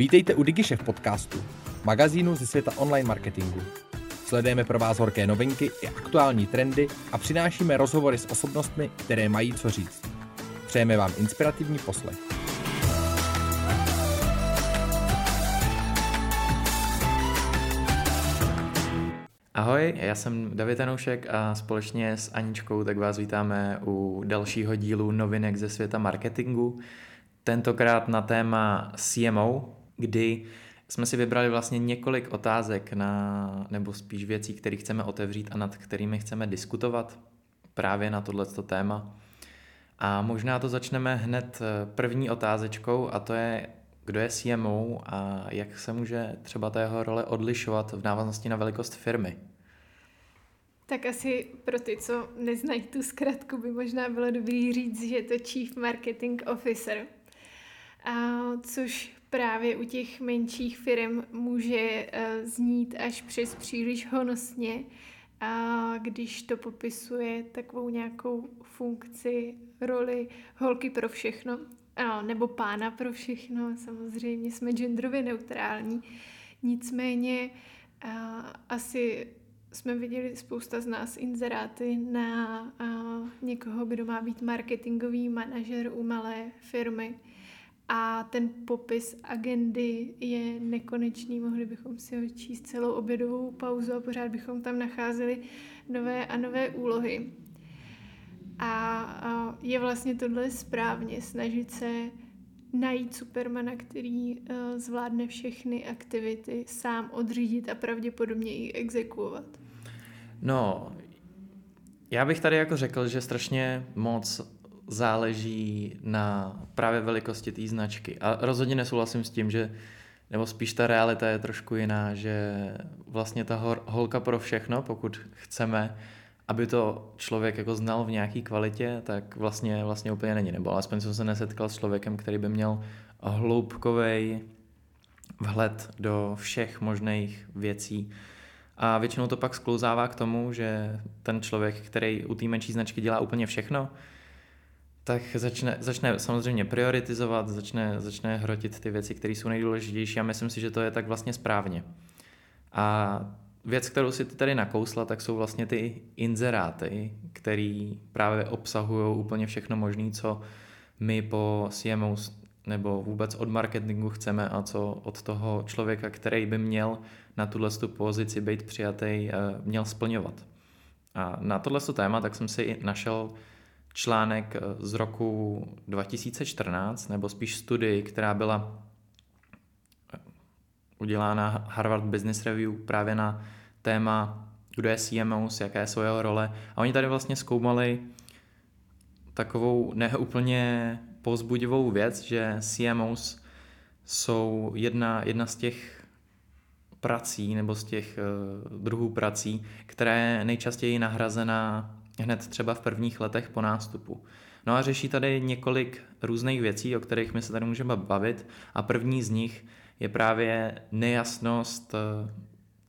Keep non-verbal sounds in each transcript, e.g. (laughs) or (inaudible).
Vítejte u DigiShef podcastu, magazínu ze světa online marketingu. Sledujeme pro vás horké novinky i aktuální trendy a přinášíme rozhovory s osobnostmi, které mají co říct. Přejeme vám inspirativní poslech. Ahoj, já jsem David Anoušek a společně s Aničkou tak vás vítáme u dalšího dílu novinek ze světa marketingu. Tentokrát na téma CMO, kdy jsme si vybrali vlastně několik otázek na, nebo spíš věcí, které chceme otevřít a nad kterými chceme diskutovat právě na tohleto téma. A možná to začneme hned eh, první otázečkou a to je, kdo je CMO a jak se může třeba ta jeho role odlišovat v návaznosti na velikost firmy. Tak asi pro ty, co neznají tu zkratku, by možná bylo dobrý říct, že je to Chief Marketing Officer, a což právě u těch menších firm může uh, znít až přes příliš honosně, a když to popisuje takovou nějakou funkci, roli holky pro všechno, nebo pána pro všechno, samozřejmě jsme genderově neutrální, nicméně asi jsme viděli spousta z nás inzeráty na někoho, kdo má být marketingový manažer u malé firmy. A ten popis agendy je nekonečný, mohli bychom si ho číst celou obědovou pauzu a pořád bychom tam nacházeli nové a nové úlohy. A, je vlastně tohle správně, snažit se najít supermana, který uh, zvládne všechny aktivity sám odřídit a pravděpodobně i exekuovat. No, já bych tady jako řekl, že strašně moc záleží na právě velikosti té značky. A rozhodně nesouhlasím s tím, že nebo spíš ta realita je trošku jiná, že vlastně ta hor, holka pro všechno, pokud chceme, aby to člověk jako znal v nějaké kvalitě, tak vlastně, vlastně úplně není. Nebo alespoň jsem se nesetkal s člověkem, který by měl hloubkový vhled do všech možných věcí, a většinou to pak sklouzává k tomu, že ten člověk, který u té menší značky dělá úplně všechno, tak začne, začne samozřejmě prioritizovat, začne, začne hrotit ty věci, které jsou nejdůležitější a myslím si, že to je tak vlastně správně. A věc, kterou si ty tady nakousla, tak jsou vlastně ty inzeráty, které právě obsahují úplně všechno možné, co my po CMO nebo vůbec od marketingu chceme a co od toho člověka, který by měl na tuhle pozici být přijatý, eh, měl splňovat. A na tohle téma tak jsem si našel článek eh, z roku 2014, nebo spíš studii, která byla eh, udělána Harvard Business Review právě na téma, kdo je CMO, jaké jsou jeho role. A oni tady vlastně zkoumali takovou neúplně pozbudivou věc, že CMOs jsou jedna, jedna z těch prací nebo z těch uh, druhů prací, která je nejčastěji nahrazená hned třeba v prvních letech po nástupu. No a řeší tady několik různých věcí, o kterých my se tady můžeme bavit a první z nich je právě nejasnost eh,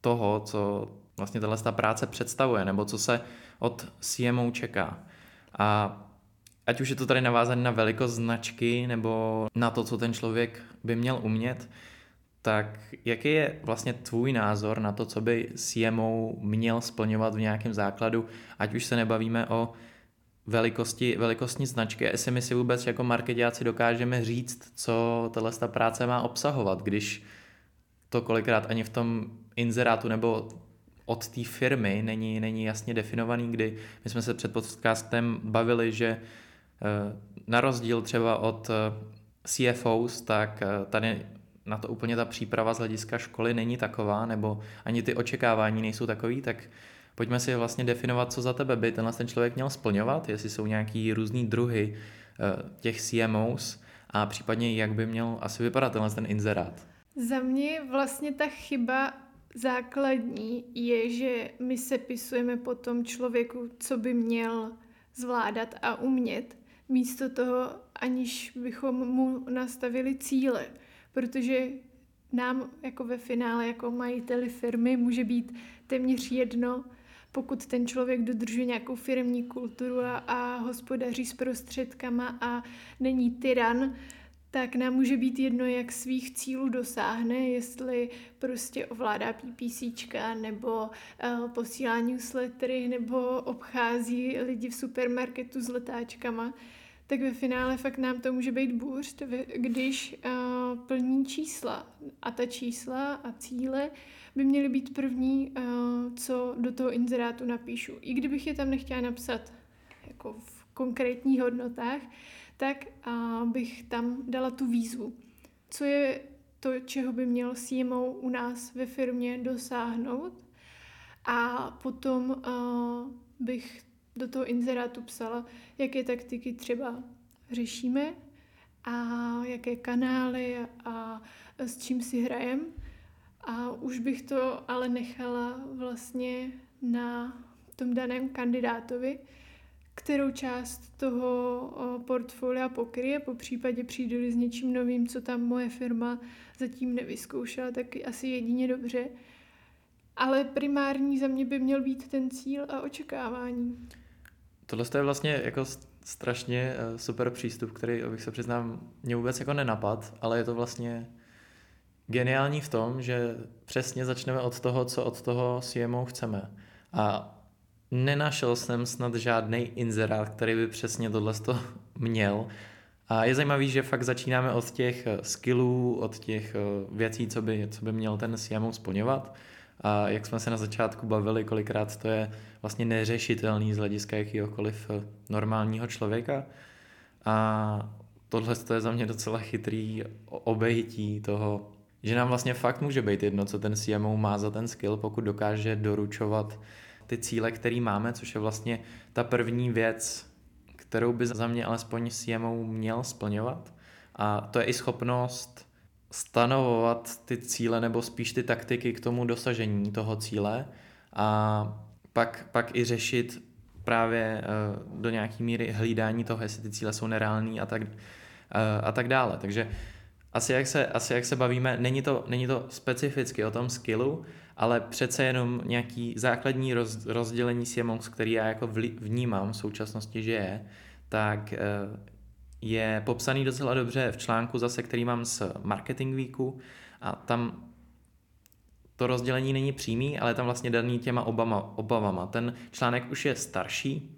toho, co vlastně tahle práce představuje, nebo co se od CMO čeká. A ať už je to tady navázané na velikost značky nebo na to, co ten člověk by měl umět, tak jaký je vlastně tvůj názor na to, co by CMO měl splňovat v nějakém základu, ať už se nebavíme o velikosti, velikostní značky, jestli my si vůbec jako marketiáci dokážeme říct, co tahle práce má obsahovat, když to kolikrát ani v tom inzerátu nebo od té firmy není, není jasně definovaný, kdy my jsme se před podcastem bavili, že Eh, na rozdíl třeba od eh, CFOs, tak eh, tady na to úplně ta příprava z hlediska školy není taková, nebo ani ty očekávání nejsou takový, tak pojďme si vlastně definovat, co za tebe by tenhle ten člověk měl splňovat, jestli jsou nějaký různý druhy těch CMOs a případně jak by měl asi vypadat tenhle ten inzerát. Za mě vlastně ta chyba základní je, že my se pisujeme po tom člověku, co by měl zvládat a umět místo toho, aniž bychom mu nastavili cíle, protože nám jako ve finále, jako majiteli firmy, může být téměř jedno, pokud ten člověk dodržuje nějakou firmní kulturu a, a hospodaří s prostředkama a není tyran, tak nám může být jedno, jak svých cílů dosáhne, jestli prostě ovládá PPCčka, nebo uh, posílá newslettery, nebo obchází lidi v supermarketu s letáčkama, tak ve finále fakt nám to může být bůřt, když uh, plní čísla. A ta čísla a cíle by měly být první, uh, co do toho inzerátu napíšu. I kdybych je tam nechtěla napsat jako v konkrétních hodnotách, tak uh, bych tam dala tu výzvu. Co je to, čeho by měl CMO u nás ve firmě dosáhnout a potom uh, bych do toho inzerátu psala, jaké taktiky třeba řešíme a jaké kanály a s čím si hrajem. A už bych to ale nechala vlastně na tom daném kandidátovi, kterou část toho portfolia pokryje, po případě přijdu s něčím novým, co tam moje firma zatím nevyzkoušela, tak asi jedině dobře. Ale primární za mě by měl být ten cíl a očekávání. Tohle je vlastně jako strašně eh, super přístup, který, abych se přiznám, mě vůbec jako nenapad, ale je to vlastně geniální v tom, že přesně začneme od toho, co od toho CMO chceme. A nenašel jsem snad žádný inzerát, který by přesně tohle (laughs) měl. A je zajímavý, že fakt začínáme od těch eh, skillů, od těch eh, věcí, co by, co by měl ten CMO splňovat. A jak jsme se na začátku bavili, kolikrát to je vlastně neřešitelný z hlediska jakýhokoliv eh, normálního člověka. A tohle je za mě docela chytrý obejití toho, že nám vlastně fakt může být jedno, co ten CMO má za ten skill, pokud dokáže doručovat ty cíle, které máme, což je vlastně ta první věc, kterou by za mě alespoň CMO měl splňovat. A to je i schopnost stanovovat ty cíle nebo spíš ty taktiky k tomu dosažení toho cíle a pak, pak i řešit právě uh, do nějaký míry hlídání toho, jestli ty cíle jsou nereální a tak, uh, a tak dále. Takže asi jak, se, asi jak se bavíme, není to, není to specificky o tom skillu, ale přece jenom nějaký základní roz, rozdělení CMOS, který já jako vnímám v současnosti, že je, tak uh, je popsaný docela dobře v článku zase, který mám z Marketing Weeku a tam to rozdělení není přímý, ale tam vlastně daný těma obama, obavama. Ten článek už je starší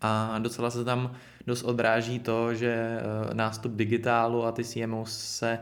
a docela se tam dost odráží to, že eh, nástup digitálu a ty CMO se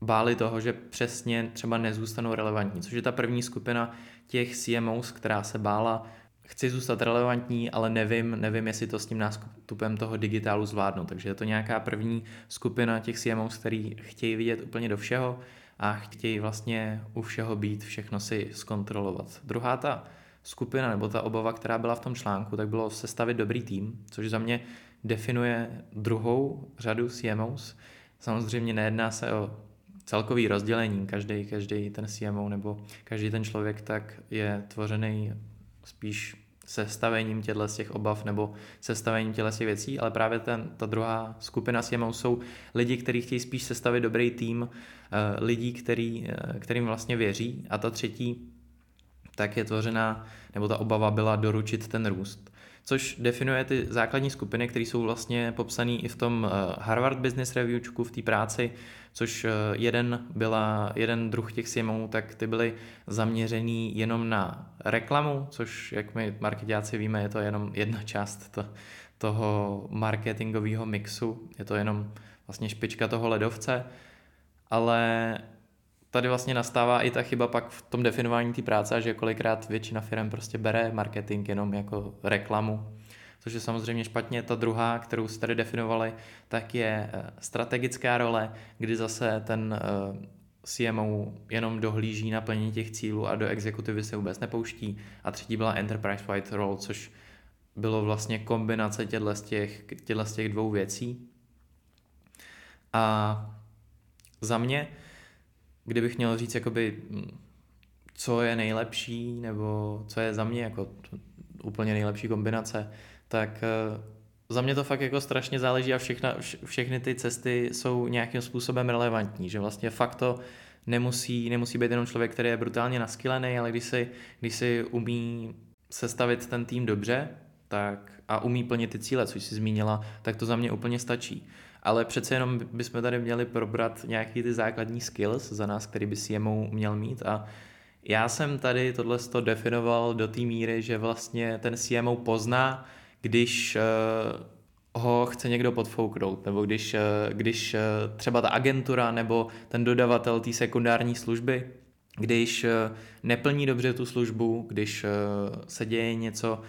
báli toho, že přesně třeba nezůstanou relevantní, což je ta první skupina těch CMOs, která se bála, chci zůstat relevantní, ale nevím, nevím, jestli to s tím nástupem toho digitálu zvládnu. Takže je to nějaká první skupina těch CMOs, který chtějí vidět úplně do všeho a chtějí vlastně u všeho být, všechno si zkontrolovat. Druhá ta skupina nebo ta obava, která byla v tom článku, tak bylo sestavit dobrý tým, což za mě definuje druhou řadu CMOs. Samozřejmě nejedná se o celkový rozdělení, každý, každý ten CMO nebo každý ten člověk tak je tvořený spíš sestavením těchto z těch obav nebo sestavením těchto těch věcí, ale právě ten, ta druhá skupina CMO jsou lidi, kteří chtějí spíš sestavit dobrý tým, eh, lidí, který, eh, kterým vlastně věří. A ta třetí tak je tvořená, nebo ta obava byla doručit ten růst což definuje ty základní skupiny, které jsou vlastně popsané i v tom eh, Harvard Business Reviewčku v té práci, což eh, jeden, byla, jeden druh těch CMO, tak ty byly zaměřený jenom na reklamu, což jak my marketáci víme, je to jenom jedna část to, toho marketingového mixu, je to jenom vlastně špička toho ledovce, ale tady vlastně nastává i ta chyba pak v tom definování té práce, že kolikrát většina firm prostě bere marketing jenom jako reklamu, což je samozřejmě špatně. Ta druhá, kterou jste tady definovali, tak je eh, strategická role, kdy zase ten eh, CMO jenom dohlíží na plnění těch cílů a do exekutivy se vůbec nepouští. A třetí byla Enterprise Wide Role, což bylo vlastně kombinace těchto z těch, z těch dvou věcí. A za mě kdybych měl říct, jakoby, mm, co je nejlepší, nebo co je za mě jako úplně nejlepší kombinace, tak eh, za mě to fakt jako strašně záleží a všechna, všechny ty cesty jsou nějakým způsobem relevantní, že vlastně fakt to nemusí, nemusí být jenom člověk, který je brutálně naskylený, ale když si, když si umí sestavit ten tým dobře tak, a umí plnit ty cíle, což si zmínila, tak to za mě úplně stačí. Ale přece jenom bychom tady měli probrat nějaký ty základní skills za nás, který by CMO měl mít. A já jsem tady tohle definoval do té míry, že vlastně ten CMO pozná, když uh, ho chce někdo podfouknout, nebo když, uh, když uh, třeba ta agentura nebo ten dodavatel té sekundární služby, když neplní dobře tu službu, když se děje něco,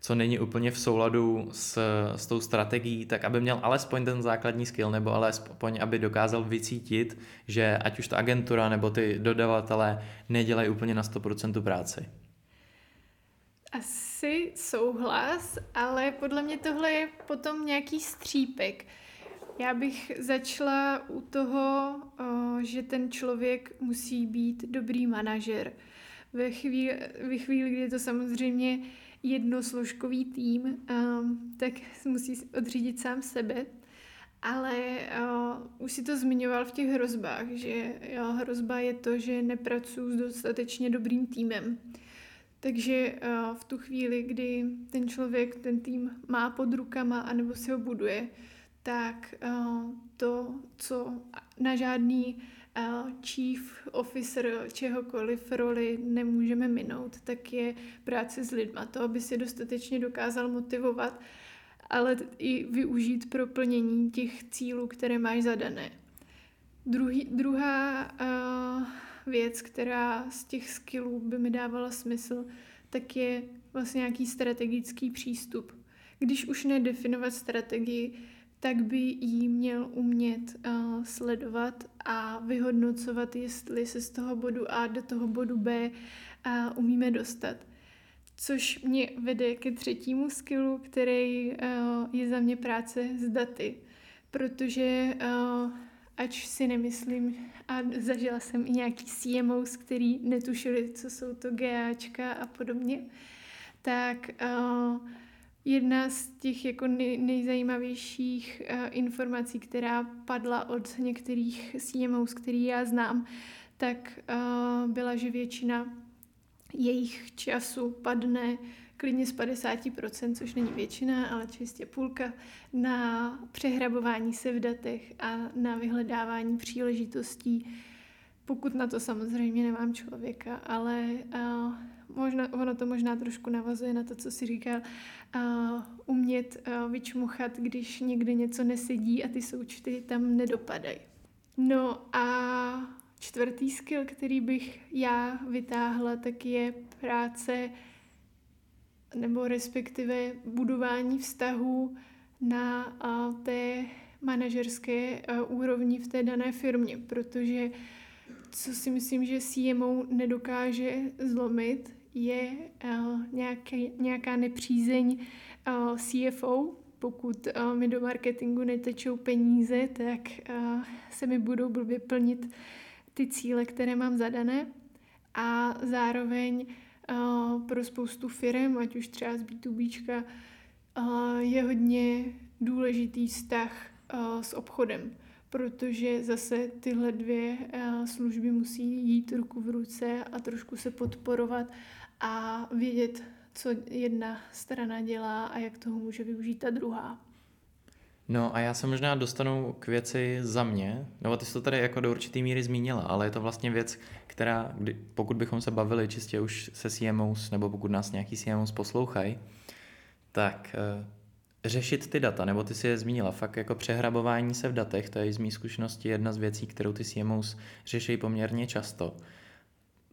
co není úplně v souladu s, s tou strategií, tak aby měl alespoň ten základní skill, nebo alespoň, aby dokázal vycítit, že ať už ta agentura nebo ty dodavatelé nedělají úplně na 100% práci. Asi souhlas, ale podle mě tohle je potom nějaký střípek. Já bych začala u toho, že ten člověk musí být dobrý manažer. Ve chvíli, ve chvíli kdy to samozřejmě jednosložkový tým, um, tak musí odřídit sám sebe. Ale uh, už si to zmiňoval v těch hrozbách, že jo, hrozba je to, že nepracuji s dostatečně dobrým týmem. Takže uh, v tu chvíli, kdy ten člověk ten tým má pod rukama anebo si ho buduje, tak uh, to, co na žádný chief officer čehokoliv roli nemůžeme minout, tak je práce s lidma. To, aby si dostatečně dokázal motivovat, ale i využít pro plnění těch cílů, které máš zadané. Druhý, druhá uh, věc, která z těch skillů by mi dávala smysl, tak je vlastně nějaký strategický přístup. Když už nedefinovat strategii, tak by jí měl umět uh, sledovat a vyhodnocovat, jestli se z toho bodu A do toho bodu B uh, umíme dostat. Což mě vede ke třetímu skillu, který uh, je za mě práce s daty. Protože uh, ač si nemyslím, a zažila jsem i nějaký CMOs, který netušili, co jsou to GAčka a podobně, tak uh, Jedna z těch jako nej, nejzajímavějších uh, informací, která padla od některých CMOs, který já znám, tak uh, byla, že většina jejich času padne klidně z 50%, což není většina, ale čistě půlka, na přehrabování se v datech a na vyhledávání příležitostí, pokud na to samozřejmě nemám člověka, ale uh, možná, ono to možná trošku navazuje na to, co si říkal, uh, umět uh, vyčmuchat, když někde něco nesedí a ty součty tam nedopadají. No a čtvrtý skill, který bych já vytáhla, tak je práce nebo respektive budování vztahů na uh, té manažerské uh, úrovni v té dané firmě, protože co si myslím, že CMO nedokáže zlomit, je nějaký, nějaká nepřízeň uh, CFO. Pokud uh, mi do marketingu netečou peníze, tak se mi budou blbě plnit ty cíle, které mám zadané. A zároveň pro spoustu firm, ať už třeba z B2B, uh, je hodně důležitý vztah s obchodem protože zase tyhle dvě služby musí jít ruku v ruce a trošku se podporovat a vědět, co jedna strana dělá a jak toho může využít ta druhá. No a já se možná dostanu k věci za mě, nebo ty jsi to tady jako do určitý míry zmínila, ale je to vlastně věc, která, kdy, pokud bychom se bavili čistě už se CMOs, nebo pokud nás nějaký CMOs poslouchají, tak uh, řešit ty data, nebo ty si je zmínila, fakt jako přehrabování se v datech, to je z mý zkušenosti jedna z věcí, kterou ty CMOs řeší poměrně často.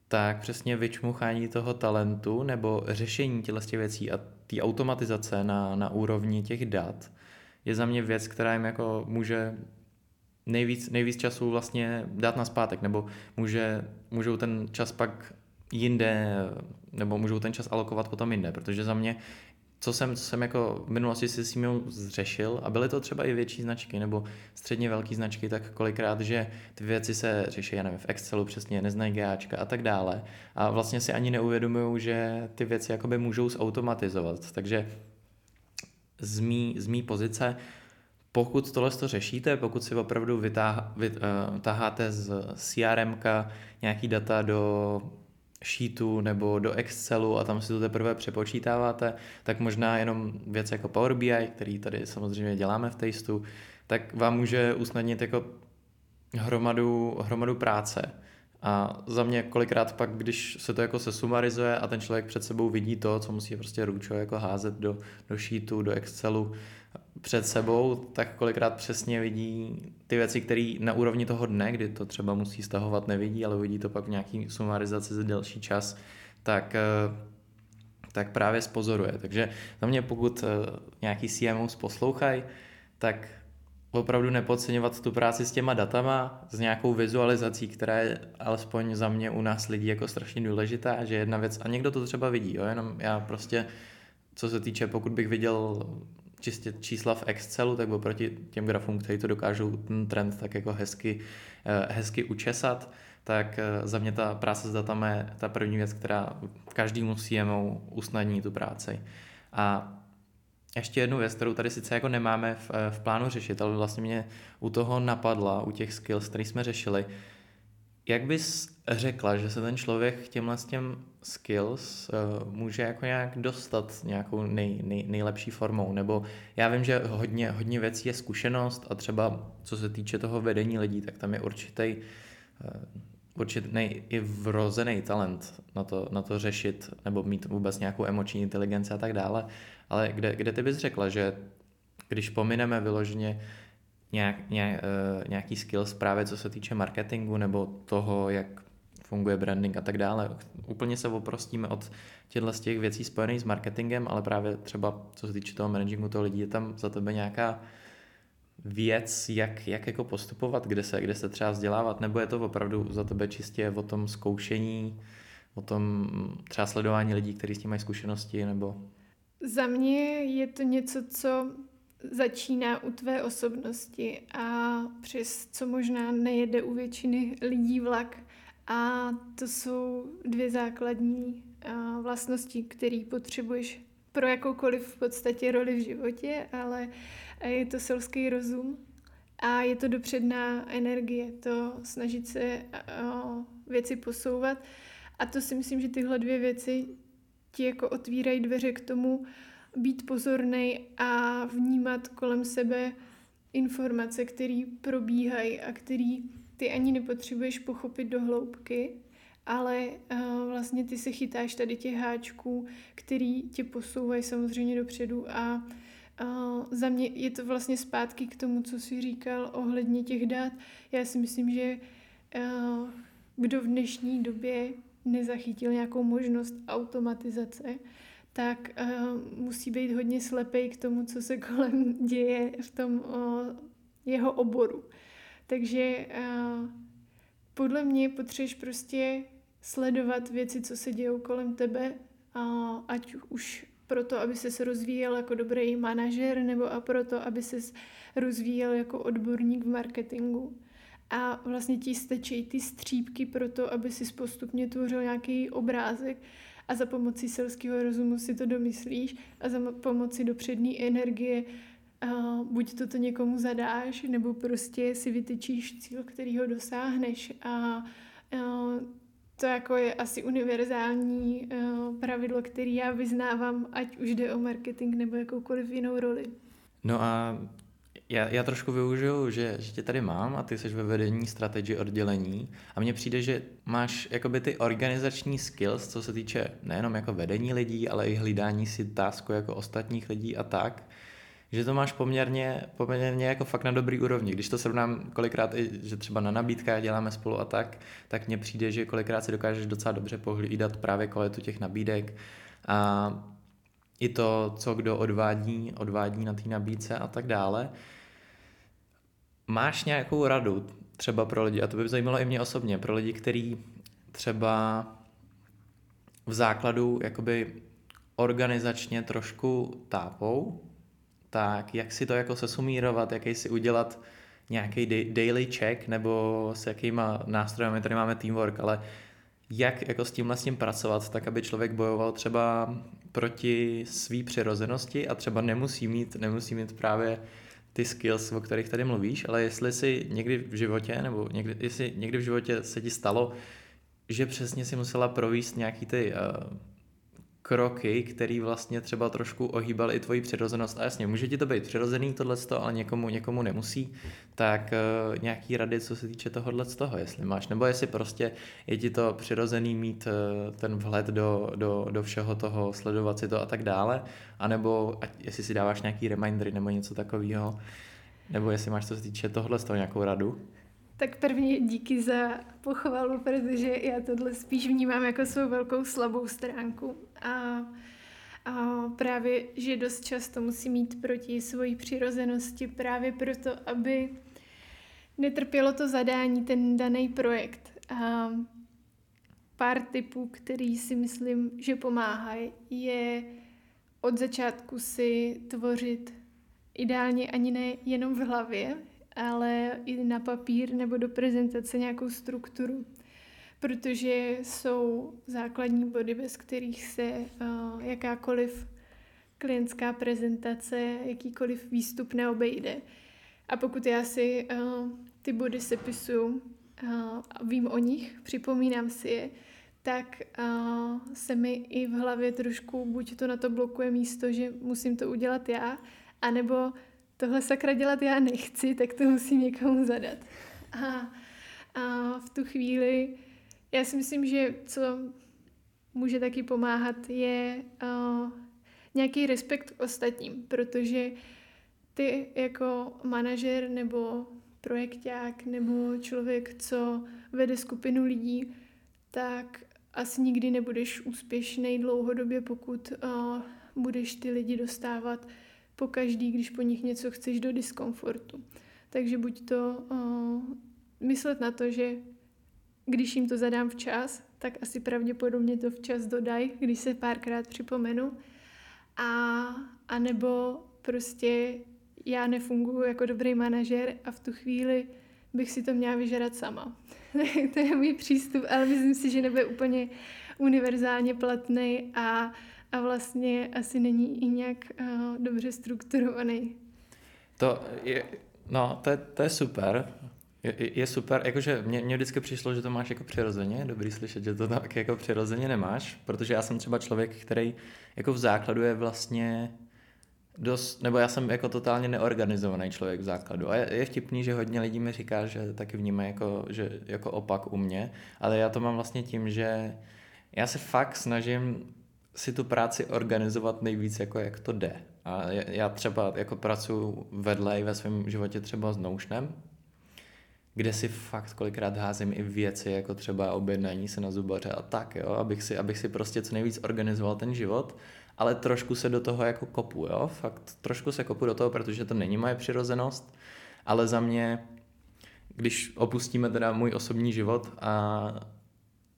Tak přesně vyčmuchání toho talentu nebo řešení těchto věcí a té automatizace na, na úrovni těch dat je za mě věc, která jim jako může nejvíc, nejvíc času vlastně dát na zpátek, nebo může, můžou ten čas pak jinde, nebo můžou ten čas alokovat potom jinde, protože za mě co jsem, co jsem jako v minulosti si s tím zřešil. A byly to třeba i větší značky nebo středně velké značky, tak kolikrát, že ty věci se řeší, já nevím, v Excelu přesně, neznají GAčka a tak dále. A vlastně si ani neuvědomují, že ty věci jakoby můžou zautomatizovat, takže z mý, z mý pozice pokud tohle to řešíte, pokud si opravdu vytáh, vytáháte z CRM nějaký data do sheetu nebo do Excelu a tam si to teprve přepočítáváte, tak možná jenom věc jako Power BI, který tady samozřejmě děláme v Tasteu, tak vám může usnadnit jako hromadu, hromadu práce. A za mě kolikrát pak, když se to jako sesumarizuje a ten člověk před sebou vidí to, co musí prostě ručo jako házet do, do sheetu, do Excelu před sebou, tak kolikrát přesně vidí ty věci, které na úrovni toho dne, kdy to třeba musí stahovat, nevidí, ale uvidí to pak v nějaký sumarizaci za delší čas, tak eh, tak právě spozoruje. Takže za mě pokud eh, nějaký CMOs poslouchají, tak opravdu nepodceňovat tu práci s těma datama, s nějakou vizualizací, která je alespoň za mě u nás lidí jako strašně důležitá, že jedna věc, a někdo to třeba vidí, jo, jenom já prostě, co se týče, pokud bych viděl čistě čísla v Excelu, tak oproti těm grafům, který to dokážou ten trend tak jako hezky, eh, hezky učesat, tak eh, za mě ta práce s datama je ta první věc, která každému CMO usnadní tu práci. A ještě jednu věc, kterou tady sice jako nemáme v, eh, v plánu řešit, ale vlastně mě u toho napadla, u těch skills, které jsme řešili, jak bys řekla, že se ten člověk k těmhle těm skills uh, může jako nějak dostat nějakou nej, nej, nejlepší formou? Nebo já vím, že hodně, hodně věcí je zkušenost a třeba co se týče toho vedení lidí, tak tam je určitý uh, určitý i vrozený talent na to, na to řešit nebo mít vůbec nějakou emoční inteligenci a tak dále. Ale kde, kde ty bys řekla, že když pomineme vyloženě nějak, nějak, uh, nějaký skills právě co se týče marketingu nebo toho, jak funguje branding a tak dále. Úplně se oprostíme od těchto z těch věcí spojených s marketingem, ale právě třeba co se týče toho managingu toho lidí, je tam za tebe nějaká věc, jak, jak jako postupovat, kde se, kde se třeba vzdělávat, nebo je to opravdu za tebe čistě o tom zkoušení, o tom třeba sledování lidí, kteří s tím mají zkušenosti, nebo... Za mě je to něco, co začíná u tvé osobnosti a přes co možná nejede u většiny lidí vlak. A to jsou dvě základní vlastnosti, které potřebuješ pro jakoukoliv v podstatě roli v životě, ale je to selský rozum a je to dopředná energie, to snažit se věci posouvat. A to si myslím, že tyhle dvě věci ti jako otvírají dveře k tomu být pozorný a vnímat kolem sebe informace, které probíhají a které ty ani nepotřebuješ pochopit do hloubky, ale uh, vlastně ty se chytáš tady těch háčků, který tě posouvají samozřejmě dopředu a uh, za mě je to vlastně zpátky k tomu, co jsi říkal ohledně těch dat. Já si myslím, že uh, kdo v dnešní době nezachytil nějakou možnost automatizace, tak uh, musí být hodně slepej k tomu, co se kolem (laughs) děje v tom uh, jeho oboru. Takže uh, podle mě potřebuješ prostě sledovat věci, co se dějou kolem tebe, uh, ať už proto, aby se rozvíjel jako dobrý manažer, nebo a proto, aby se rozvíjel jako odborník v marketingu. A vlastně ti stačí ty střípky pro to, aby si postupně tvořil nějaký obrázek a za pomocí selského rozumu si to domyslíš a za pomocí dopřední energie uh, buď toto někomu zadáš, nebo prostě si vytyčíš cíl, který ho dosáhneš a uh, to jako je asi univerzální uh, pravidlo, který já vyznávám, ať už jde o marketing nebo jakoukoliv jinou roli. No a já, já trošku využiju, že, že tě tady mám a ty jsi ve vedení strategy oddělení a mně přijde, že máš jakoby ty organizační skills, co se týče nejenom jako vedení lidí, ale i hlídání si tasku jako ostatních lidí a tak, že to máš poměrně, poměrně jako fakt na dobrý úrovni. Když to srovnám kolikrát i, že třeba na nabídkách děláme spolu a tak, tak mně přijde, že kolikrát si dokážeš docela dobře pohlídat právě kvalitu těch nabídek a i to, co kdo odvádí, odvádí na té nabídce a tak dále. Máš nějakou radu třeba pro lidi, a to by zajímalo i mě osobně, pro lidi, kteří třeba v základu jakoby organizačně trošku tápou, tak jak si to jako sesumírovat, jaký si udělat nějaký daily check, nebo s jakýma nástrojemi, tady máme teamwork, ale jak jako s tímhle s tím pracovat, tak aby člověk bojoval třeba proti své přirozenosti a třeba nemusí mít, nemusí mít právě ty skills, o kterých tady mluvíš, ale jestli si někdy v životě, nebo někdy, jestli někdy v životě se ti stalo, že přesně si musela províst nějaký ty uh, kroky, které vlastně třeba trošku ohýbaly i tvoji přirozenost. A jasně, může ti to být přirozený tohle, ale někomu, někomu nemusí. Tak uh, nějaký rady, co se týče tohohle z toho, jestli máš. Nebo jestli prostě je ti to přirozený mít uh, ten vhled do, do, do všeho toho, sledovat si to a tak dále. A nebo jestli si dáváš nějaký remindery nebo něco takového. Nebo jestli máš, co se týče tohle z toho nějakou radu. Tak prvně díky za pochvalu, protože já tohle spíš vnímám jako svou velkou slabou stránku. A, a právě, že dost často musí mít proti svojí přirozenosti právě proto, aby netrpělo to zadání, ten daný projekt. A pár typů, který si myslím, že pomáhají, je od začátku si tvořit ideálně ani ne jenom v hlavě, ale i na papír nebo do prezentace nějakou strukturu, protože jsou základní body, bez kterých se uh, jakákoliv klientská prezentace, jakýkoliv výstup neobejde. A pokud já si uh, ty body sepisuju uh, a vím o nich, připomínám si je, tak uh, se mi i v hlavě trošku buď to na to blokuje místo, že musím to udělat já, anebo tohle sakra dělat já nechci, tak to musím někomu zadat. A, a v tu chvíli já si myslím, že co může taky pomáhat, je uh, nějaký respekt k ostatním, protože ty jako manažer nebo projekták nebo člověk, co vede skupinu lidí, tak asi nikdy nebudeš úspěšný dlouhodobě, pokud uh, budeš ty lidi dostávat po každý, když po nich něco chceš do diskomfortu. Takže buď to uh, myslet na to, že když jim to zadám včas, tak asi pravděpodobně to včas dodaj, když se párkrát připomenu. A, a nebo prostě já nefunguji jako dobrý manažer a v tu chvíli bych si to měla vyžadat sama. (laughs) to je můj přístup, ale myslím si, že nebude úplně univerzálně platný a a vlastně asi není i nějak uh, dobře strukturovaný. To je, no, to je, to je super. Je, je super, jakože mně, mně vždycky přišlo, že to máš jako přirozeně, dobrý slyšet, že to tak jako přirozeně nemáš, protože já jsem třeba člověk, který jako v základu je vlastně dost, nebo já jsem jako totálně neorganizovaný člověk v základu. A je, je vtipný, že hodně lidí mi říká, že taky vnímají jako, že, jako opak u mě, ale já to mám vlastně tím, že já se fakt snažím si tu práci organizovat nejvíc, jako jak to jde. A já třeba jako pracuji vedle i ve svém životě třeba s Notionem, kde si fakt kolikrát házím i věci, jako třeba objednání se na zubaře a tak, jo, abych si, abych si prostě co nejvíc organizoval ten život, ale trošku se do toho jako kopu, jo, fakt trošku se kopu do toho, protože to není moje přirozenost, ale za mě, když opustíme teda můj osobní život a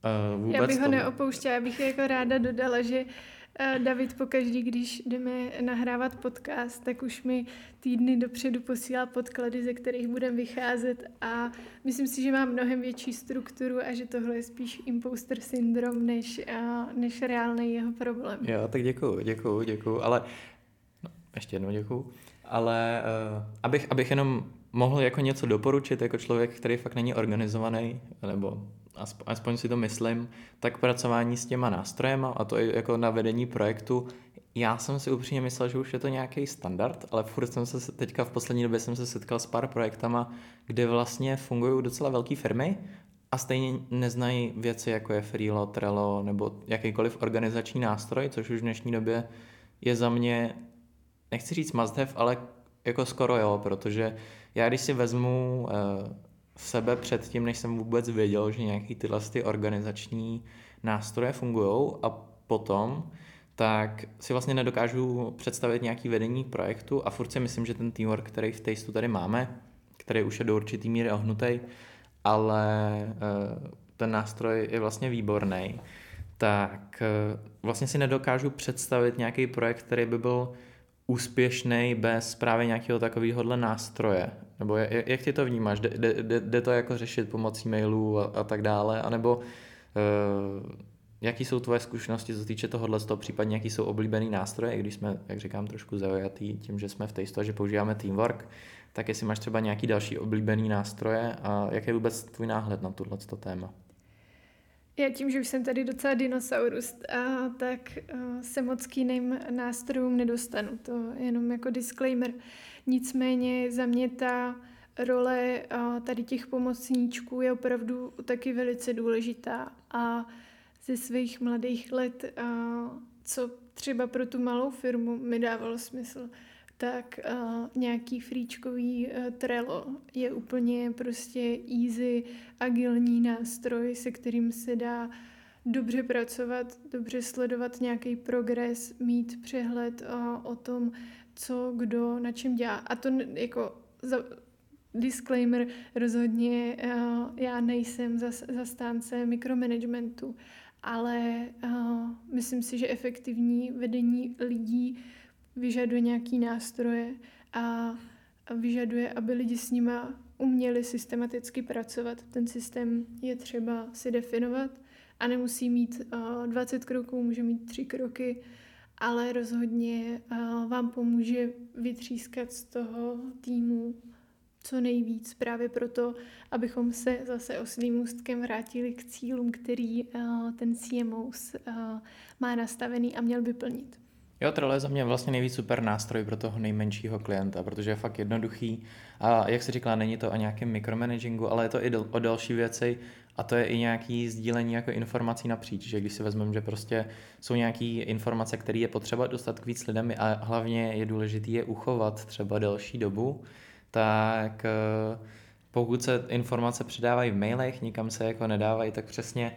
Uh, vůbec já bych ho to... neopouštěla, já bych jako ráda dodala, že uh, David pokaždý, když jdeme nahrávat podcast, tak už mi týdny dopředu posílá podklady, ze kterých budeme vycházet a myslím si, že má mnohem větší strukturu a že tohle je spíš imposter syndrom, než, uh, než reálný jeho problém. Jo, tak děkuju, děkuju, děkuju, ale no, ještě jednou děkuju, ale uh, abych, abych jenom mohl jako něco doporučit jako člověk, který fakt není organizovaný, nebo aspoň, si to myslím, tak pracování s těma nástrojema a to i jako na vedení projektu, já jsem si upřímně myslel, že už je to nějaký standard, ale furt jsem se teďka v poslední době jsem se setkal s pár projektama, kde vlastně fungují docela velké firmy a stejně neznají věci, jako je Freelo, Trello nebo jakýkoliv organizační nástroj, což už v dnešní době je za mě, nechci říct must have, ale jako skoro jo, protože já když si vezmu uh, sebe předtím, než jsem vůbec věděl, že nějaký tyhle ty organizační nástroje fungují a potom, tak si vlastně nedokážu představit nějaký vedení projektu a furt si myslím, že ten teamwork, který v Tasteu tady máme, který už je do určitý míry ohnutý, ale uh, ten nástroj je vlastně výborný, tak uh, vlastně si nedokážu představit nějaký projekt, který by byl úspěšný bez právě nějakého takového nástroje. Nebo jak ty to vnímáš? Jde, to jako řešit pomocí mailů a, a tak dále? A nebo uh, jaký jsou tvoje zkušenosti, co týče tohohle, z toho, případně jaký jsou oblíbený nástroje, i když jsme, jak říkám, trošku zaujatý tím, že jsme v Taste že používáme Teamwork, tak jestli máš třeba nějaký další oblíbený nástroje a jaký je vůbec tvůj náhled na tohle téma? Já tím, že už jsem tady docela dinosaurus, a, tak a, se moc k jiným nástrojům nedostanu. To je jenom jako disclaimer. Nicméně za mě ta role tady těch pomocníčků je opravdu taky velice důležitá. A ze svých mladých let, co třeba pro tu malou firmu mi dávalo smysl, tak nějaký fríčkový uh, Trello je úplně prostě easy, agilní nástroj, se kterým se dá dobře pracovat, dobře sledovat nějaký progres, mít přehled o tom, co kdo na čem dělá. A to jako za, disclaimer, rozhodně uh, já nejsem zas, zastánce mikromanagementu, ale uh, myslím si, že efektivní vedení lidí vyžaduje nějaký nástroje a, vyžaduje, aby lidi s nima uměli systematicky pracovat. Ten systém je třeba si definovat a nemusí mít uh, 20 kroků, může mít 3 kroky, ale rozhodně uh, vám pomůže vytřískat z toho týmu co nejvíc právě proto, abychom se zase oslým můstkem vrátili k cílům, který uh, ten CMO uh, má nastavený a měl by plnit. Jo, Trello je za mě vlastně nejvíc super nástroj pro toho nejmenšího klienta, protože je fakt jednoduchý a jak se říkala, není to o nějakém mikromanagingu, ale je to i o další věci a to je i nějaký sdílení jako informací napříč, že když si vezmeme, že prostě jsou nějaké informace, které je potřeba dostat k víc lidem a hlavně je důležité je uchovat třeba delší dobu, tak eh, pokud se informace předávají v mailech, nikam se jako nedávají, tak přesně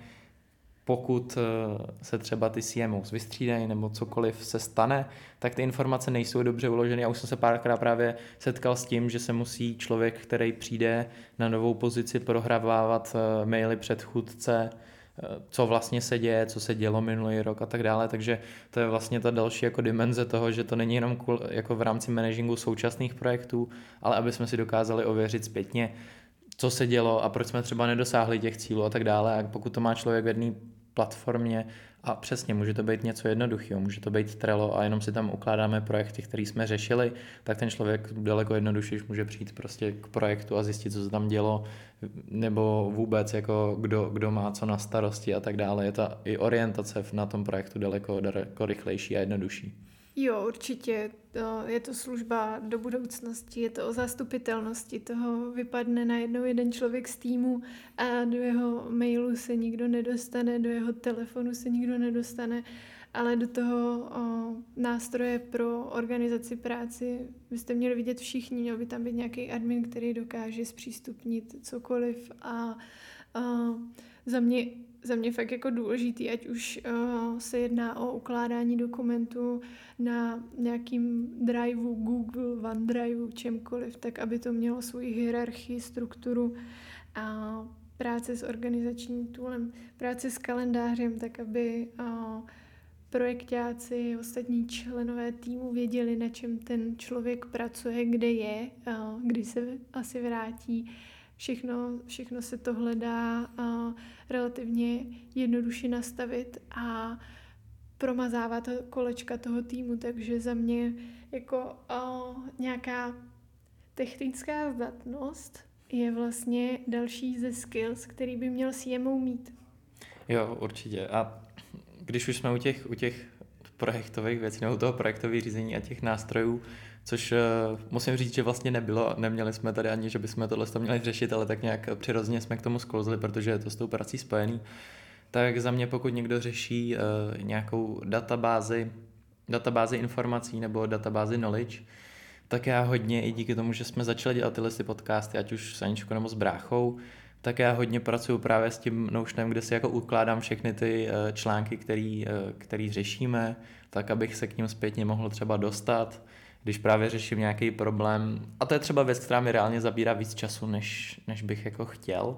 pokud eh, se třeba ty CMOs vystřídají nebo cokoliv se stane, tak ty informace nejsou dobře uloženy. Já už jsem se párkrát právě setkal s tím, že se musí člověk, který přijde na novou pozici, prohrávávat eh, maily předchůdce, eh, co vlastně se děje, co se dělo minulý rok a tak dále, takže to je vlastně ta další jako dimenze toho, že to není jenom jako v rámci managingu současných projektů, ale aby jsme si dokázali ověřit zpětně, co se dělo a proč jsme třeba nedosáhli těch cílů a tak dále. A pokud to má člověk v jedné platformě a přesně, může to být něco jednoduchého, může to být Trello a jenom si tam ukládáme projekty, které jsme řešili, tak ten člověk daleko jednodušší může přijít prostě k projektu a zjistit, co se tam dělo, nebo vůbec jako kdo, kdo má co na starosti a tak dále. Je ta i orientace na tom projektu daleko, daleko rychlejší a jednodušší. Jo, určitě. Je to služba do budoucnosti, je to o zastupitelnosti. Toho vypadne najednou jeden člověk z týmu a do jeho mailu se nikdo nedostane, do jeho telefonu se nikdo nedostane, ale do toho o, nástroje pro organizaci práci byste měli vidět všichni. Měl by tam být nějaký admin, který dokáže zpřístupnit cokoliv a, a za mě za mě fakt jako důležitý, ať už uh, se jedná o ukládání dokumentů na nějakým driveu, Google, OneDriveu, čemkoliv, tak aby to mělo svoji hierarchii, strukturu a práce s organizačním toolem, práce s kalendářem, tak aby uh, projektáci, ostatní členové týmu věděli, na čem ten člověk pracuje, kde je, uh, kdy se asi vrátí, Všechno, všechno se to hledá a relativně jednoduše nastavit a promazávat kolečka toho týmu, takže za mě jako o, nějaká technická zdatnost je vlastně další ze skills, který by měl CMO mít. Jo, určitě. A když už jsme u těch, u těch projektových věcí, nebo toho projektových řízení a těch nástrojů, což uh, musím říct, že vlastně nebylo, neměli jsme tady ani, že bychom tohle měli řešit, ale tak nějak přirozeně jsme k tomu sklouzli, protože je to s tou prací spojený. Tak za mě, pokud někdo řeší uh, nějakou databázi, databázi informací nebo databázi knowledge, tak já hodně i díky tomu, že jsme začali dělat tyhle si podcasty, ať už s Aničkou nebo s bráchou, tak já hodně pracuji právě s tím Notionem, kde si jako ukládám všechny ty uh, články, který, který řešíme, tak abych se k ním zpětně mohl třeba dostat když právě řeším nějaký problém. A to je třeba věc, která mi reálně zabírá víc času, než, než bych jako chtěl.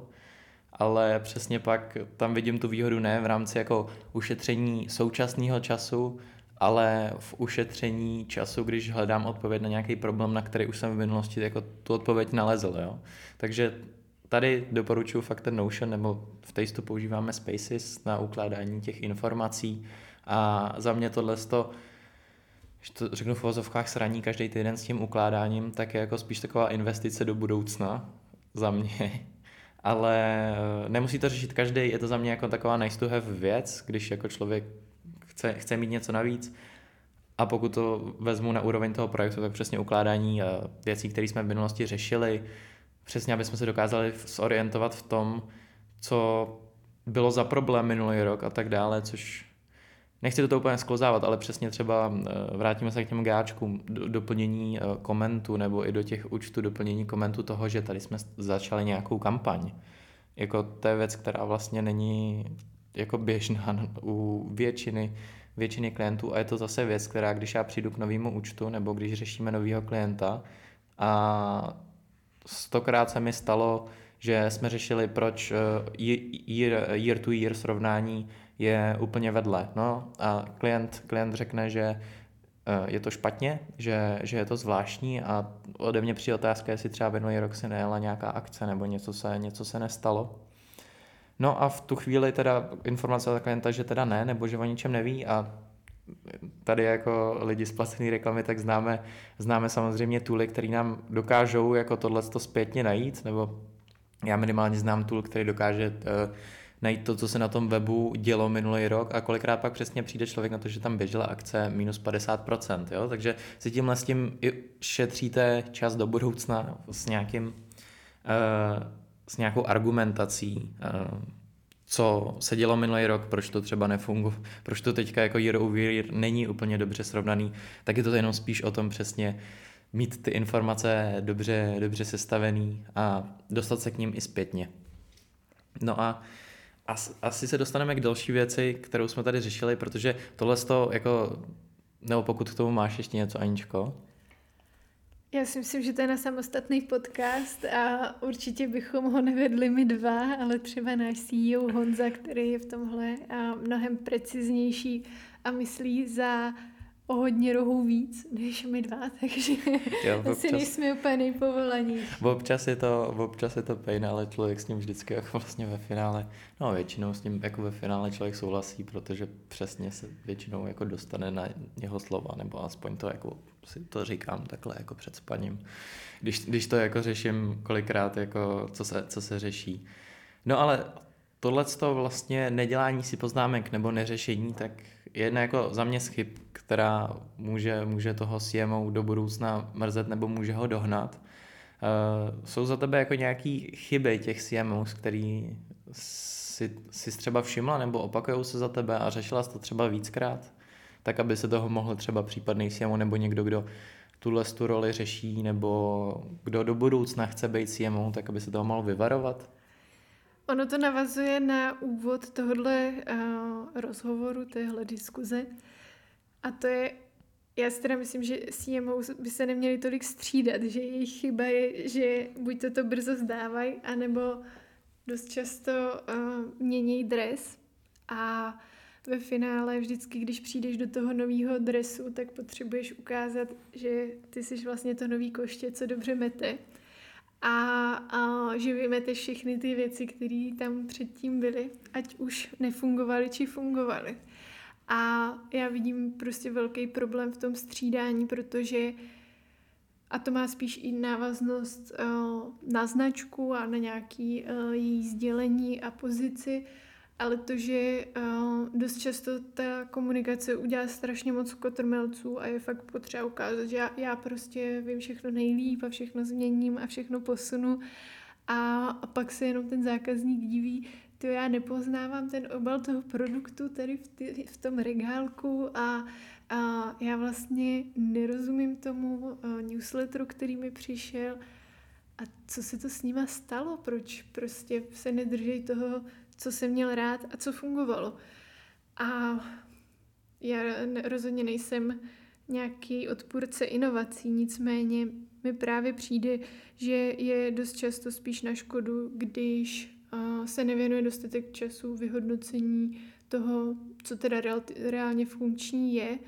Ale přesně pak tam vidím tu výhodu ne v rámci jako ušetření současného času, ale v ušetření času, když hledám odpověď na nějaký problém, na který už jsem v minulosti jako tu odpověď nalezl. Jo? Takže tady doporučuji fakt ten Notion, nebo v Tasteu používáme Spaces na ukládání těch informací a za mě tohle to když to řeknu v uvozovkách sraní každý týden s tím ukládáním, tak je jako spíš taková investice do budoucna za mě. (laughs) ale eh, nemusí to řešit každý, je to za mě jako taková nice to have věc, když jako člověk chce, chce mít něco navíc. A pokud to vezmu na úroveň toho projektu, tak přesně ukládání eh, věcí, které jsme v minulosti řešili, přesně aby jsme se dokázali zorientovat v tom, co bylo za problém minulý rok a tak dále, což nechci toho úplně sklozávat, ale přesně třeba eh, vrátíme se k těm gáčkům, do, doplnění komentu nebo i do těch účtů doplnění komentu toho, že tady jsme začali nějakou kampaň. Jako to je věc, která vlastně není jako běžná u většiny, většiny klientů a je to zase věc, která když já přijdu k novému účtu nebo když řešíme nového klienta a stokrát se mi stalo, že jsme řešili, proč eh, year, year to year srovnání je úplně vedle. No a klient, klient řekne, že eh, je to špatně, že, že je to zvláštní a ode mě přijde otázka, jestli třeba minulý rok se nejela nějaká akce nebo něco se, něco se nestalo. No a v tu chvíli teda informace od klienta, že teda ne, nebo že o ničem neví a tady jako lidi z placené reklamy, tak známe, známe samozřejmě tooly, které nám dokážou jako tohle zpětně najít, nebo já minimálně znám tool, který dokáže uh, najít to, co se na tom webu dělo minulý rok a kolikrát pak přesně přijde člověk na to, že tam běžela akce minus 50%, jo? takže si tímhle s tím i šetříte čas do budoucna s nějakým uh, s nějakou argumentací, uh, co se dělo minulý rok, proč to třeba nefunguje, proč to teďka jako year over year není úplně dobře srovnaný, tak je to jenom spíš o tom přesně mít ty informace dobře, dobře sestavený a dostat se k ním i zpětně. No a asi se dostaneme k další věci, kterou jsme tady řešili, protože tohle to jako, nebo pokud k tomu máš ještě něco, Aničko? Já si myslím, že to je na samostatný podcast a určitě bychom ho nevedli my dva, ale třeba náš CEO Honza, který je v tomhle mnohem preciznější a myslí za o hodně rohů víc než my dva, (laughs) takže jo, (laughs) občas, asi nejsme úplně nejpovolaní. Občas je, to, občas je to pain, ale člověk s ním vždycky jako vlastně ve finále, no většinou s ním jako ve finále člověk souhlasí, protože přesně se většinou jako dostane na jeho slova, nebo aspoň to jako si to říkám takhle jako před spaním, když, když to jako řeším kolikrát, jako co se, co se řeší. No ale tohle vlastně nedělání si poznámek nebo neřešení, tak jedna jako za mě chyb, která může, může toho CMO do budoucna mrzet nebo může ho dohnat. Uh, jsou za tebe jako nějaký chyby těch CMOs, který si, si třeba všimla nebo opakují se za tebe a řešila jsi to třeba víckrát? Tak, aby se toho mohl třeba případný CMO nebo někdo, kdo tuhle tu roli řeší nebo kdo do budoucna chce být CMO, tak aby se toho mohl vyvarovat? Ono to navazuje na úvod tohohle uh, rozhovoru, téhle diskuze. A to je, já si teda myslím, že CMO by se neměli tolik střídat, že jejich chyba je, že buď to to brzo zdávají, anebo dost často uh, mění dres a ve finále vždycky, když přijdeš do toho nového dresu, tak potřebuješ ukázat, že ty jsi vlastně to nový koště, co dobře mete a, a že vymete všechny ty věci, které tam předtím byly, ať už nefungovaly, či fungovaly. A já vidím prostě velký problém v tom střídání, protože a to má spíš i návaznost uh, na značku a na nějaký uh, její sdělení a pozici, ale to, že uh, dost často ta komunikace udělá strašně moc kotrmelců a je fakt potřeba ukázat, že já, já prostě vím všechno nejlíp a všechno změním a všechno posunu a, a pak se jenom ten zákazník diví, ty já nepoznávám ten obal toho produktu tady v, ty, v tom regálku a, a já vlastně nerozumím tomu uh, newsletteru, který mi přišel. A co se to s nima stalo, proč prostě se nedrží toho co jsem měl rád a co fungovalo. A já rozhodně nejsem nějaký odpůrce inovací, nicméně mi právě přijde, že je dost často spíš na škodu, když se nevěnuje dostatek času vyhodnocení toho, co teda reálně funkční je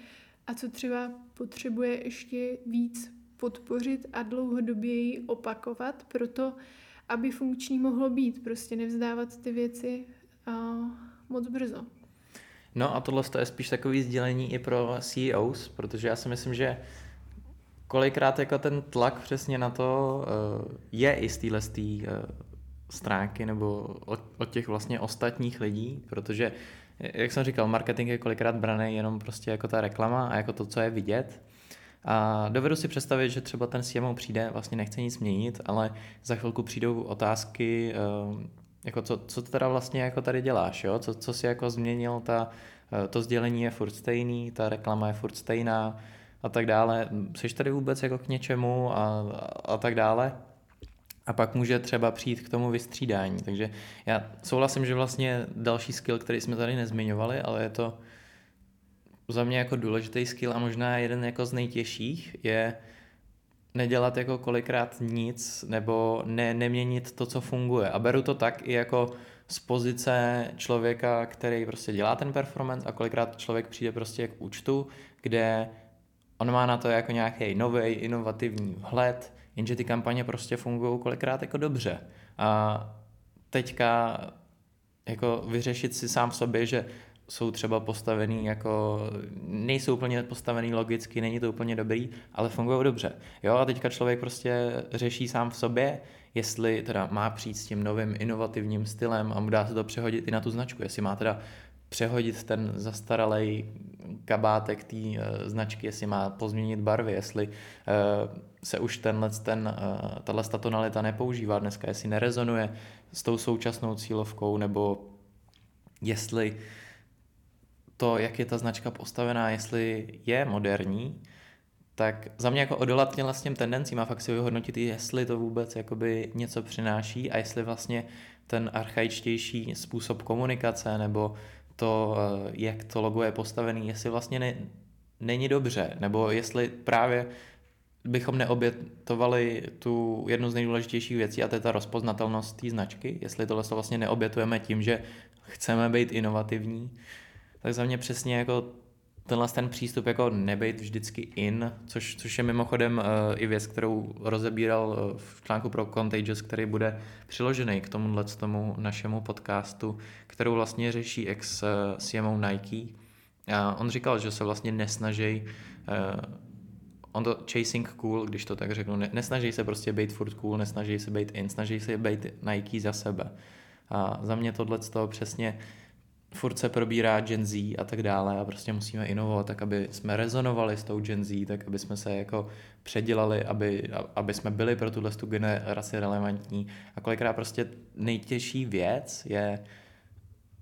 a co třeba potřebuje ještě víc podpořit a dlouhodobě opakovat, proto aby funkční mohlo být. Prostě nevzdávat ty věci uh, moc brzo. No a tohle je spíš takový sdělení i pro CEOs, protože já si myslím, že kolikrát jako ten tlak přesně na to uh, je i z téhle uh, stránky nebo od, od těch vlastně ostatních lidí, protože, jak jsem říkal, marketing je kolikrát braný jenom prostě jako ta reklama a jako to, co je vidět. A dovedu si představit, že třeba ten CMO přijde, vlastně nechce nic měnit, ale za chvilku přijdou otázky, eh, jako co, co teda vlastně jako tady děláš, jo? Co, co si jako změnil, ta, eh, to sdělení je furt stejný, ta reklama je furt stejná a tak dále. Jsi tady vůbec jako k něčemu a, a, a tak dále. A pak může třeba přijít k tomu vystřídání. Takže já souhlasím, že vlastně další skill, který jsme tady nezmiňovali, ale je to za mě jako důležitý skill a možná jeden jako z nejtěžších, je nedělat jako kolikrát nic nebo ne, neměnit to, co funguje. A beru to tak i jako z pozice člověka, který prostě dělá ten performance a kolikrát člověk přijde prostě k účtu, kde on má na to jako nějaký nový inovativní vhled, jenže ty kampaně prostě fungují kolikrát jako dobře. A teďka jako vyřešit si sám sobě, že jsou třeba postavený jako, nejsou úplně postavený logicky, není to úplně dobrý, ale fungují dobře. Jo, a teďka člověk prostě řeší sám v sobě, jestli teda má přijít s tím novým inovativním stylem a mu dá se to přehodit i na tu značku, jestli má teda přehodit ten zastaralý kabátek té uh, značky, jestli má pozměnit barvy, jestli uh, se už tenhle, ten, uh, tahle tonalita nepoužívá dneska, jestli nerezonuje s tou současnou cílovkou, nebo jestli to, jak je ta značka postavená, jestli je moderní, tak za mě jako odolat těm vlastně tendencím a fakt si vyhodnotit, jestli to vůbec jakoby něco přináší a jestli vlastně ten archaičtější způsob komunikace nebo to, eh, jak to logo je postavený, jestli vlastně ne, není dobře, nebo jestli právě bychom neobětovali tu jednu z nejdůležitějších věcí, a to je ta rozpoznatelnost té značky, jestli tohle vlastně neobětujeme tím, že chceme být inovativní, tak za mě přesně jako tenhle ten přístup jako nebejt vždycky in, což, což je mimochodem uh, i věc, kterou rozebíral uh, v článku pro Contagious, který bude přiložený k tomuhle tomu našemu podcastu, kterou vlastně řeší ex uh, CMO Nike. A on říkal, že se vlastně nesnaží uh, on to chasing cool, když to tak řeknu, ne, nesnaží se prostě být furt cool, nesnaží se být in, snaží se být Nike za sebe. A za mě tohle z toho přesně furt se probírá Gen Z a tak dále a prostě musíme inovovat tak, aby jsme rezonovali s tou Gen Z, tak aby jsme se jako předělali, aby, aby jsme byli pro tuhle tu generaci relevantní. A kolikrát prostě nejtěžší věc je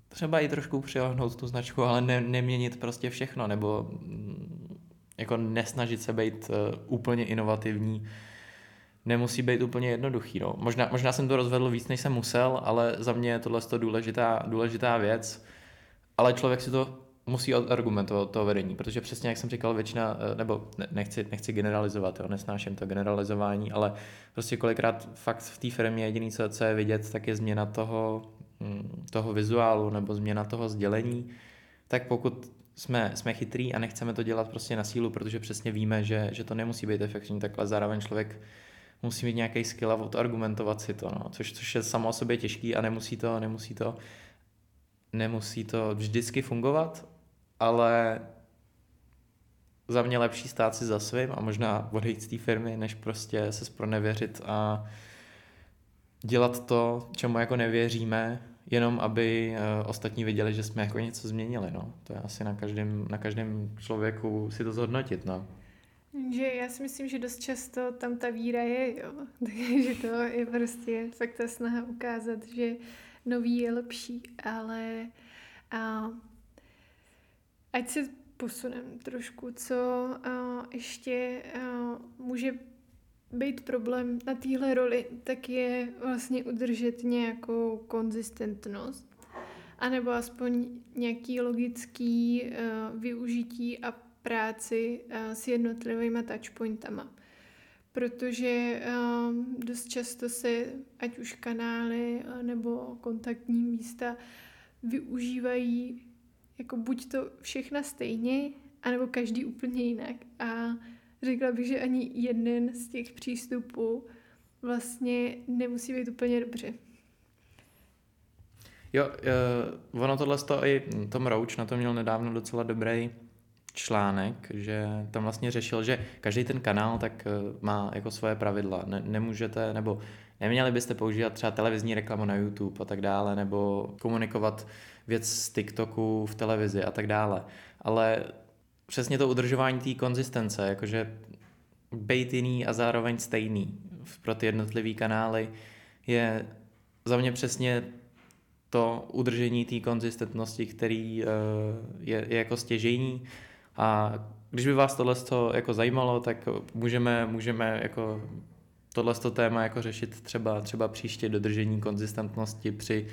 třeba i trošku přehohnout tu značku, ale ne, neměnit prostě všechno, nebo mm, jako nesnažit se být uh, úplně inovativní, nemusí být úplně jednoduchý. No. Možná, možná jsem to rozvedl víc, než jsem musel, ale za mě je tohle důležitá, důležitá věc ale člověk si to musí argumentovat to vedení, protože přesně jak jsem říkal, většina, eh, nebo nechci, nechci generalizovat, jo, nesnáším to generalizování, ale prostě kolikrát fakt v té firmě jediný, co, co je vidět, tak je změna toho, hm, toho vizuálu nebo změna toho sdělení, tak pokud jsme, jsme chytrý a nechceme to dělat prostě na sílu, protože přesně víme, že, že to nemusí být efektivní, takhle zároveň člověk musí mít nějaký skill a odargumentovat si to, no, což, což je samo o sobě těžký a nemusí to, nemusí to nemusí to vždycky fungovat, ale za mě lepší stát si za svým a možná odejít z té firmy, než prostě se spronevěřit a dělat to, čemu jako nevěříme, jenom aby eh, ostatní viděli, že jsme jako něco změnili. No. To je asi na každém, na každém člověku si to zhodnotit. No. Že já si myslím, že dost často tam ta víra je, jo. (laughs) Takže to je prostě fakt ta snaha ukázat, že nový je lepší, ale a, ať se posunem trošku, co a, ještě a, může být problém na téhle roli, tak je vlastně udržet nějakou konzistentnost, anebo aspoň nějaký logický uh, využití a práci uh, s jednotlivými touchpointama protože um, dost často se, ať už kanály nebo kontaktní místa, využívají jako buď to všechna stejně, anebo každý úplně jinak. A řekla bych, že ani jeden z těch přístupů vlastně nemusí být úplně dobře. Jo, uh, ono tohle to i Tom Roach na to měl nedávno docela dobrý článek, že tam vlastně řešil, že každý ten kanál tak má jako svoje pravidla. Ne, nemůžete, nebo neměli byste používat třeba televizní reklamu na YouTube a tak dále, nebo komunikovat věc z TikToku v televizi a tak dále. Ale přesně to udržování té konzistence, jakože být jiný a zároveň stejný pro ty jednotlivé kanály je za mě přesně to udržení té konzistentnosti, který uh, je, je jako stěžejní a když by vás tohle jako zajímalo, tak můžeme, můžeme jako tohle téma jako řešit třeba, třeba příště dodržení konzistentnosti při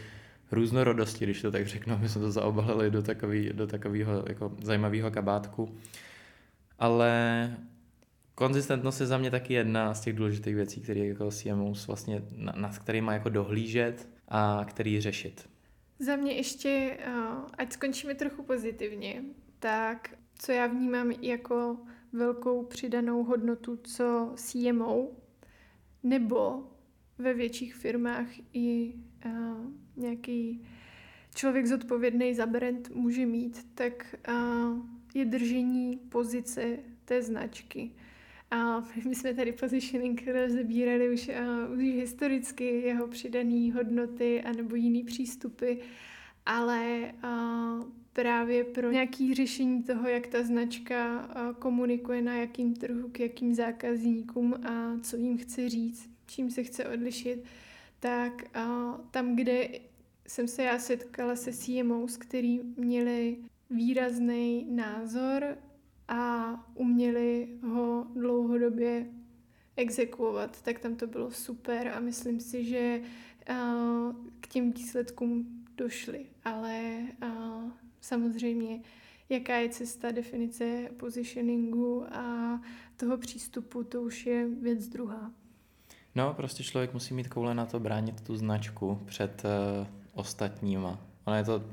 různorodosti, když to tak řeknu, my jsme to zaobalili do, takový, do takového jako zajímavého kabátku. Ale konzistentnost je za mě taky jedna z těch důležitých věcí, které jako CMOs vlastně, nad kterými jako dohlížet a který řešit. Za mě ještě, eh, ať skončíme trochu pozitivně, tak co já vnímám jako velkou přidanou hodnotu, co CMO nebo ve větších firmách i uh, nějaký člověk zodpovědný za brand může mít, tak uh, je držení pozice té značky. A (laughs) my jsme tady positioning rozebírali už, uh, už historicky jeho přidané hodnoty anebo jiný přístupy, ale uh, právě pro nějaké řešení toho, jak ta značka komunikuje na jakým trhu, k jakým zákazníkům a co jim chce říct, čím se chce odlišit, tak tam, kde jsem se já setkala se CMOs, který měli výrazný názor a uměli ho dlouhodobě exekuovat, tak tam to bylo super a myslím si, že k těm výsledkům došli. Ale samozřejmě, jaká je cesta definice positioningu a toho přístupu, to už je věc druhá. No, prostě člověk musí mít koule na to bránit tu značku před uh, ostatníma. Ale je to,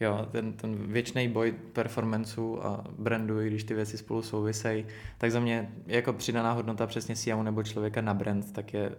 jo, ten, ten věčný boj performanceů a brandu, i když ty věci spolu souvisejí, tak za mě jako přidaná hodnota přesně CMO nebo člověka na brand, tak je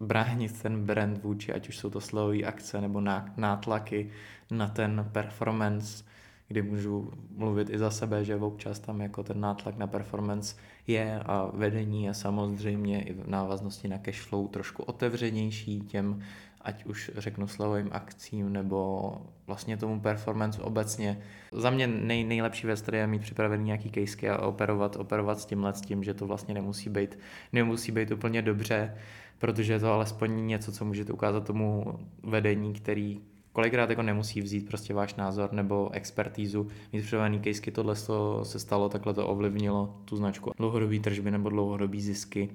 bránit ten brand vůči, ať už jsou to slovové akce nebo nátlaky na ten performance, kdy můžu mluvit i za sebe, že občas tam jako ten nátlak na performance je a vedení je samozřejmě i v návaznosti na cash flow trošku otevřenější těm, ať už řeknu slovovým akcím nebo vlastně tomu performance obecně. Za mě nej, nejlepší věc tady je mít připravený nějaký casey a operovat, operovat s tímhle s tím, že to vlastně nemusí být, nemusí být úplně dobře, protože je to alespoň něco, co můžete ukázat tomu vedení, který kolikrát jako nemusí vzít prostě váš názor nebo expertízu, mít připravený casey, tohle se stalo, takhle to ovlivnilo tu značku. Dlouhodobý tržby nebo dlouhodobý zisky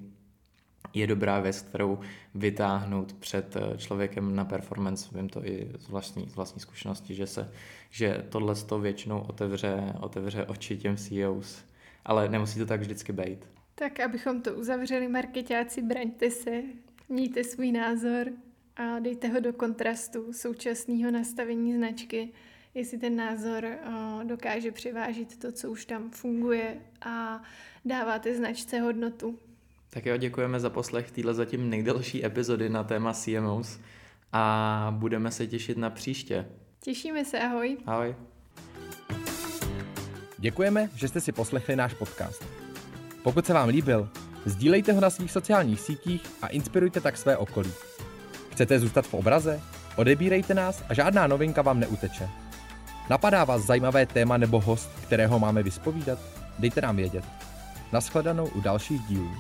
je dobrá věc, kterou vytáhnout před eh, člověkem na performance. Vím to i z vlastní, z vlastní zkušenosti, že, se, že tohle to většinou otevře, otevře oči těm CEOs. Ale nemusí to tak vždycky být. Tak abychom to uzavřeli, marketáci, braňte se, mějte svůj názor a dejte ho do kontrastu současného nastavení značky, jestli ten názor uh, dokáže přivážit to, co už tam funguje a dáváte značce hodnotu. Tak jo, děkujeme za poslech téhle zatím nejdelší epizody na téma CMOs a budeme se těšit na příště. Těšíme se, ahoj. Ahoj. Děkujeme, že jste si poslechli náš podcast. Pokud se vám líbil, sdílejte ho na svých sociálních sítích a inspirujte tak své okolí. Chcete zůstat v obraze? Odebírejte nás a žádná novinka vám neuteče. Napadá vás zajímavé téma nebo host, kterého máme vyspovídat? Dejte nám vědět. Naschledanou u dalších dílů.